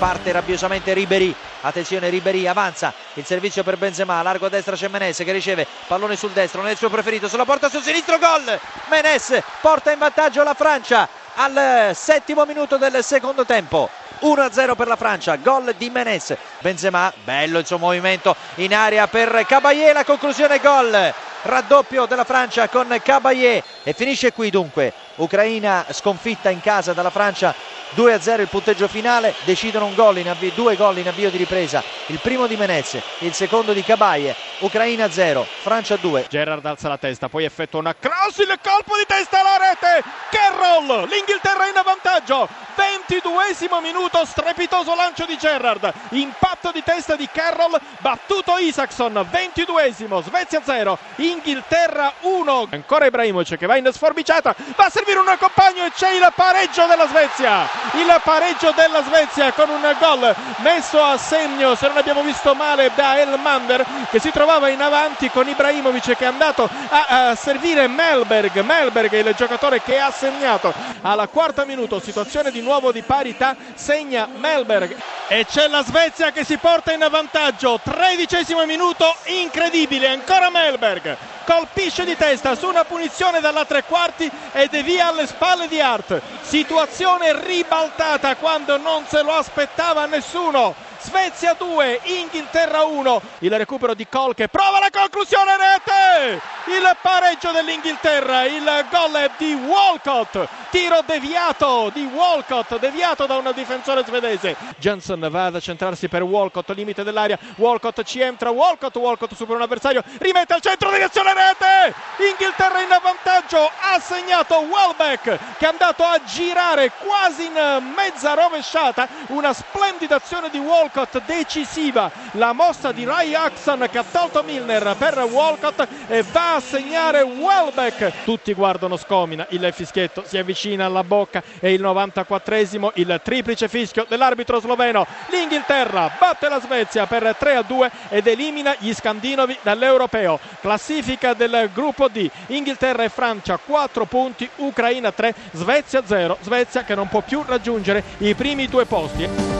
parte rabbiosamente Ribery attenzione Ribery avanza il servizio per Benzema largo a destra c'è Menes che riceve pallone sul destro non è il suo preferito sulla porta sul sinistro gol Menes porta in vantaggio la Francia al settimo minuto del secondo tempo 1-0 per la Francia, gol di Menes. Benzema, bello il suo movimento in area per Caballé, la conclusione gol. Raddoppio della Francia con Caballé e finisce qui dunque. Ucraina sconfitta in casa dalla Francia 2-0 il punteggio finale, decidono gol avvio, due gol in avvio di ripresa, il primo di Menez, il secondo di Cabaye, Ucraina 0, Francia 2. Gerrard alza la testa, poi effettua una cross, il colpo di testa alla rete, Carroll, l'Inghilterra in vantaggio, 22 minuto, strepitoso lancio di Gerrard, impatto di testa di Carroll, battuto Isaacson, 22 Svezia 0, Inghilterra 1, ancora Ibrahimovic che va in sforbiciata, va a servire un compagno e c'è il pareggio della Svezia. Il pareggio della Svezia con un gol messo a segno se non abbiamo visto male da Elmander che si trovava in avanti con Ibrahimovic che è andato a, a servire Melberg. Melberg il giocatore che ha segnato. Alla quarta minuto situazione di nuovo di parità segna Melberg. E c'è la Svezia che si porta in vantaggio tredicesimo minuto incredibile ancora Melberg. Colpisce di testa su una punizione dalla tre quarti ed è via alle spalle di Hart. Situazione ribaltata quando non se lo aspettava nessuno. Svezia 2, Inghilterra 1. Il recupero di Cole che prova la conclusione rete. Il pareggio dell'Inghilterra, il gol di Walcott. Tiro deviato di Walcott, deviato da un difensore svedese. Johnson va ad centrarsi per Walcott, limite dell'aria. Walcott ci entra, Walcott, Walcott supera un avversario, rimette al centro, direzione rete. Inghilterra in vantaggio, ha segnato Welbeck che è andato a girare quasi in mezza rovesciata. Una splendida azione di Walcott decisiva. La mossa di Ray Axon che ha tolto Milner per Walcott e va a segnare Welbeck. Tutti guardano Scomina il fischietto si avvicina alla bocca e il 94esimo il triplice fischio dell'arbitro sloveno. l'Inghilterra batte la Svezia per 3 a 2 ed elimina gli scandinovi dall'europeo. Classifica del gruppo D Inghilterra e Francia 4 punti Ucraina 3 Svezia 0 Svezia che non può più raggiungere i primi due posti